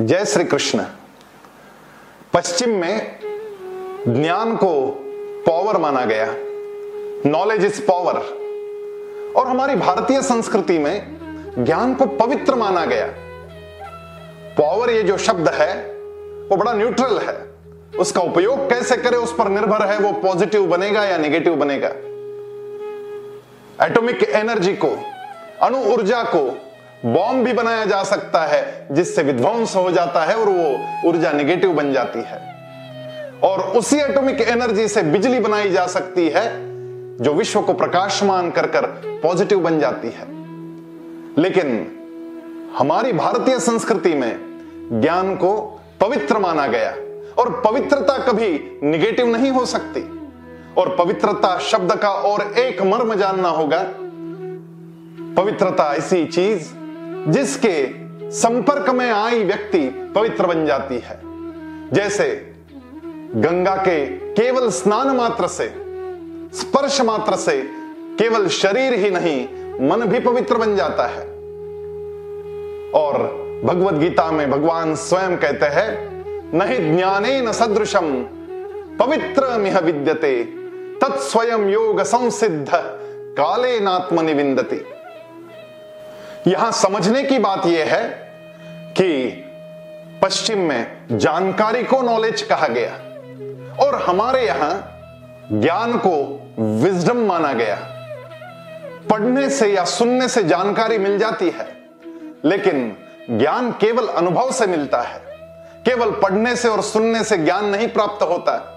जय श्री कृष्ण। पश्चिम में ज्ञान को पावर माना गया। नॉलेज इज़ पावर और हमारी भारतीय संस्कृति में ज्ञान को पवित्र माना गया। पावर ये जो शब्द है, वो बड़ा न्यूट्रल है। उसका उपयोग कैसे करें, उस पर निर्भर है, वो पॉजिटिव बनेगा या नेगेटिव बनेगा। एटॉमिक एनर्जी को, अणु ऊर्जा को बॉम्ब भी बनाया जा सकता है, जिससे विध्वंस हो जाता है और वो ऊर्जा नेगेटिव बन जाती है। और उसी एटॉमिक एनर्जी से बिजली बनाई जा सकती है, जो विश्व को प्रकाशमान कर कर पॉजिटिव बन जाती है। लेकिन हमारी भारतीय संस्कृति में ज्ञान को पवित्र माना गया और पवित्रता कभी निगेटिव नहीं हो सकती। और पवित्रता शब्द का और एक मर्म जानना होगा, पवित्रता ऐसी चीज़ जिसके संपर्क में आई व्यक्ति पवित्र बन जाती है। जैसे गंगा के केवल स्नान मात्र से, स्पर्श मात्र से केवल शरीर ही नहीं, मन भी पवित्र बन जाता है। और भगवत गीता में भगवान स्वयं कहते हैं, नहीं ज्ञाने न सदृशम पवित्र मिह विद्यते, तत्स्वयं योग संसिद्ध, काले नात्म निविंदती। यहाँ समझने की बात यह है कि पश्चिम में जानकारी को नॉलेज कहा गया और हमारे यहाँ ज्ञान को विजडम माना गया। पढ़ने से या सुनने से जानकारी मिल जाती है, लेकिन ज्ञान केवल अनुभव से मिलता है। केवल पढ़ने से और सुनने से ज्ञान नहीं प्राप्त होता। है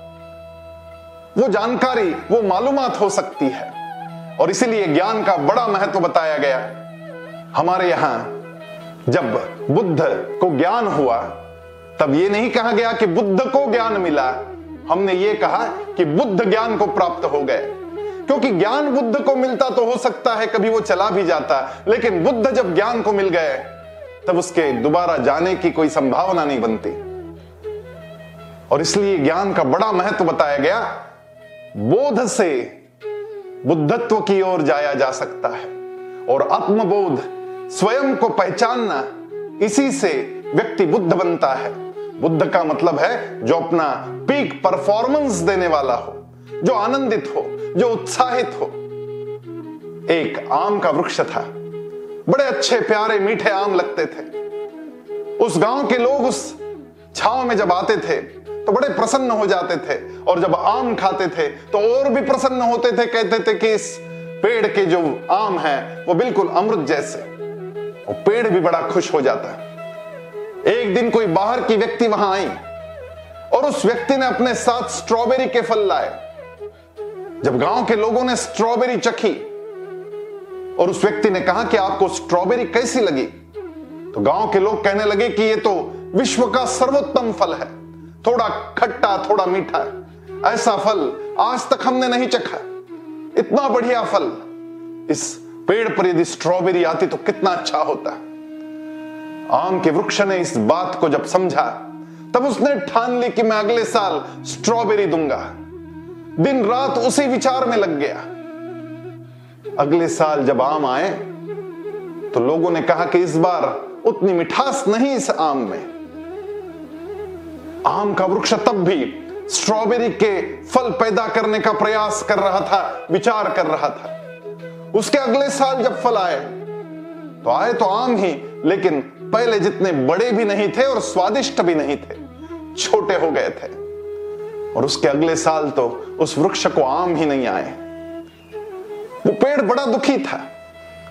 वो जानकारी, वो मालूमात हो सकती है और इसीलिए ज्ञान का बड़ा महत्व बताया गया। हमारे यहाँ जब बुद्ध को ज्ञान हुआ, तब यह नहीं कहा गया कि बुद्ध को ज्ञान मिला। हमने ये कहा कि बुद्ध ज्ञान को प्राप्त हो गए। क्योंकि ज्ञान बुद्ध को मिलता तो हो सकता है, कभी वो चला भी जाता। लेकिन बुद्ध जब ज्ञान को मिल गए, तब उसके दोबारा जाने की कोई संभावना नहीं बनती। और इसलिए ज्ञान का बड़ा महत्व बताया गया, बोध से बुद्धत्व की ओर जाया जा सकता है। और आत्मबोध स्वयं को पहचानना इसी से व्यक्ति बुद्ध बनता है। बुद्ध का मतलब है जो अपना पीक परफॉर्मेंस देने वाला हो, जो आनंदित हो, जो उत्साहित हो। एक आम का वृक्ष था। बड़े अच्छे, प्यारे, मीठे आम लगते थे। उस गाँव के लोग उस छाव में जब आते थे तो बड़े प्रसन्न हो जाते थे। और जब आम खाते थे तो और भी प्रसन्न होते थे, कहते थे कि इस पेड़ के जो आम है, वो बिल्कुल अमृत जैसे। और पेड़ भी बड़ा खुश हो जाता है। एक दिन कोई बाहर की व्यक्ति वहाँ आई और उस व्यक्ति ने अपने साथ स्ट्रॉबेरी के फल लाए। जब गाँव के लोगों ने स्ट्रॉबेरी चखी और उस व्यक्ति ने कहा कि आपको स्ट्रॉबेरी कैसी लगी तो गाँव के लोग कहने लगे कि ये तो विश्व का सर्वोत्तम फल है। थोड़ा खट्टा, थोड़ा मीठा है। ऐसा फल आज तक हमने नहीं चखा। इतना बढ़िया फल इस पेड़ पर यदि स्ट्रॉबेरी आती तो कितना अच्छा होता। आम के वृक्ष ने इस बात को जब समझा, तब उसने ठान ली कि मैं अगले साल स्ट्रॉबेरी दूँगा। दिन रात उसी विचार में लग गया। अगले साल जब आम आए तो लोगों ने कहा कि इस बार उतनी मिठास नहीं इस आम में। आम का वृक्ष तब भी स्ट्रॉबेरी के फल पैदा करने का प्रयास कर रहा था, विचार कर रहा था। उसके अगले साल जब फल आए तो आए तो आम ही, लेकिन पहले जितने बड़े भी नहीं थे और स्वादिष्ट भी नहीं थे, छोटे हो गए थे। और उसके अगले साल तो उस वृक्ष को आम ही नहीं आए। वो पेड़ बड़ा दुखी था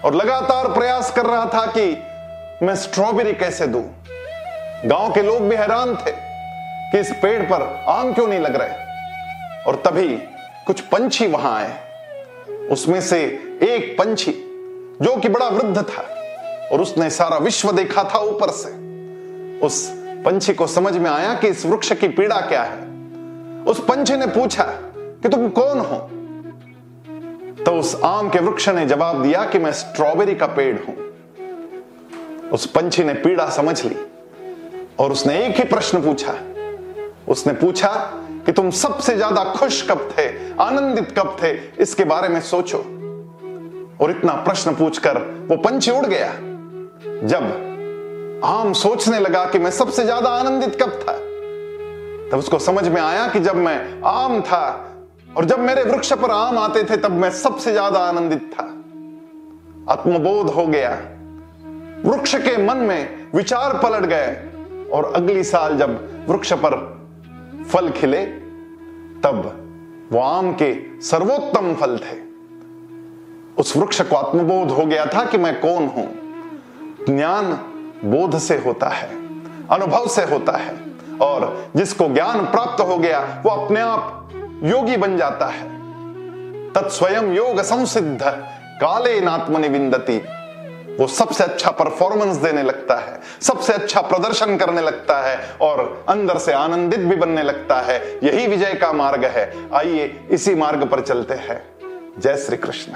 और लगातार प्रयास कर रहा था कि मैं स्ट्रॉबेरी कैसे दू। गाँव के लोग भी हैरान थे कि इस पेड़ पर आम क्यों नहीं लग रहे। और तभी कुछ पंछी वहाँ आए। उसमें से एक पंछी जो कि बड़ा वृद्ध था और उसने सारा विश्व देखा था ऊपर से। उस पंछी को समझ में आया कि इस वृक्ष की पीड़ा क्या है। उस पंछी ने पूछा कि तुम कौन हो? तो उस आम के वृक्ष ने जवाब दिया कि मैं स्ट्रॉबेरी का पेड़ हूँ। उस पंछी ने पीड़ा समझ ली और उसने एक ही प्रश्न पूछा। उसने पूछा कि तुम सबसे ज़्यादा खुश कब थे, आनंदित कब थे, इसके बारे में सोचो। और इतना प्रश्न पूछकर वो पंछी उड़ गया। जब आम सोचने लगा कि मैं सबसे ज़्यादा आनंदित कब था, तब उसको समझ में आया कि जब मैं आम था और जब मेरे वृक्ष पर आम आते थे, तब मैं सबसे ज़्यादा आनंदित था। आत्मबोध हो गया। वृक्ष के मन में विचार पलट गए और अगली साल जब वृक्ष पर फल खिले, तब वो आम के सर्वोत्तम फल थे। उस वृक्ष को आत्मबोध हो गया था कि मैं कौन हूँ? ज्ञान बोध से होता है, अनुभव से होता है, और जिसको ज्ञान प्राप्त हो गया, वो अपने आप योगी बन जाता है। तत्स्वयं योग संसिद्ध, काले नात्मनि वो सबसे अच्छा परफॉर्मेंस देने लगता है, सबसे अच्छा प्रदर्शन करने लगता है, और अंदर से आनंदित भी बनने लगता है। यही विजय का मार्ग है। आइए इसी मार्ग पर चलते हैं। जय श्री कृष्ण।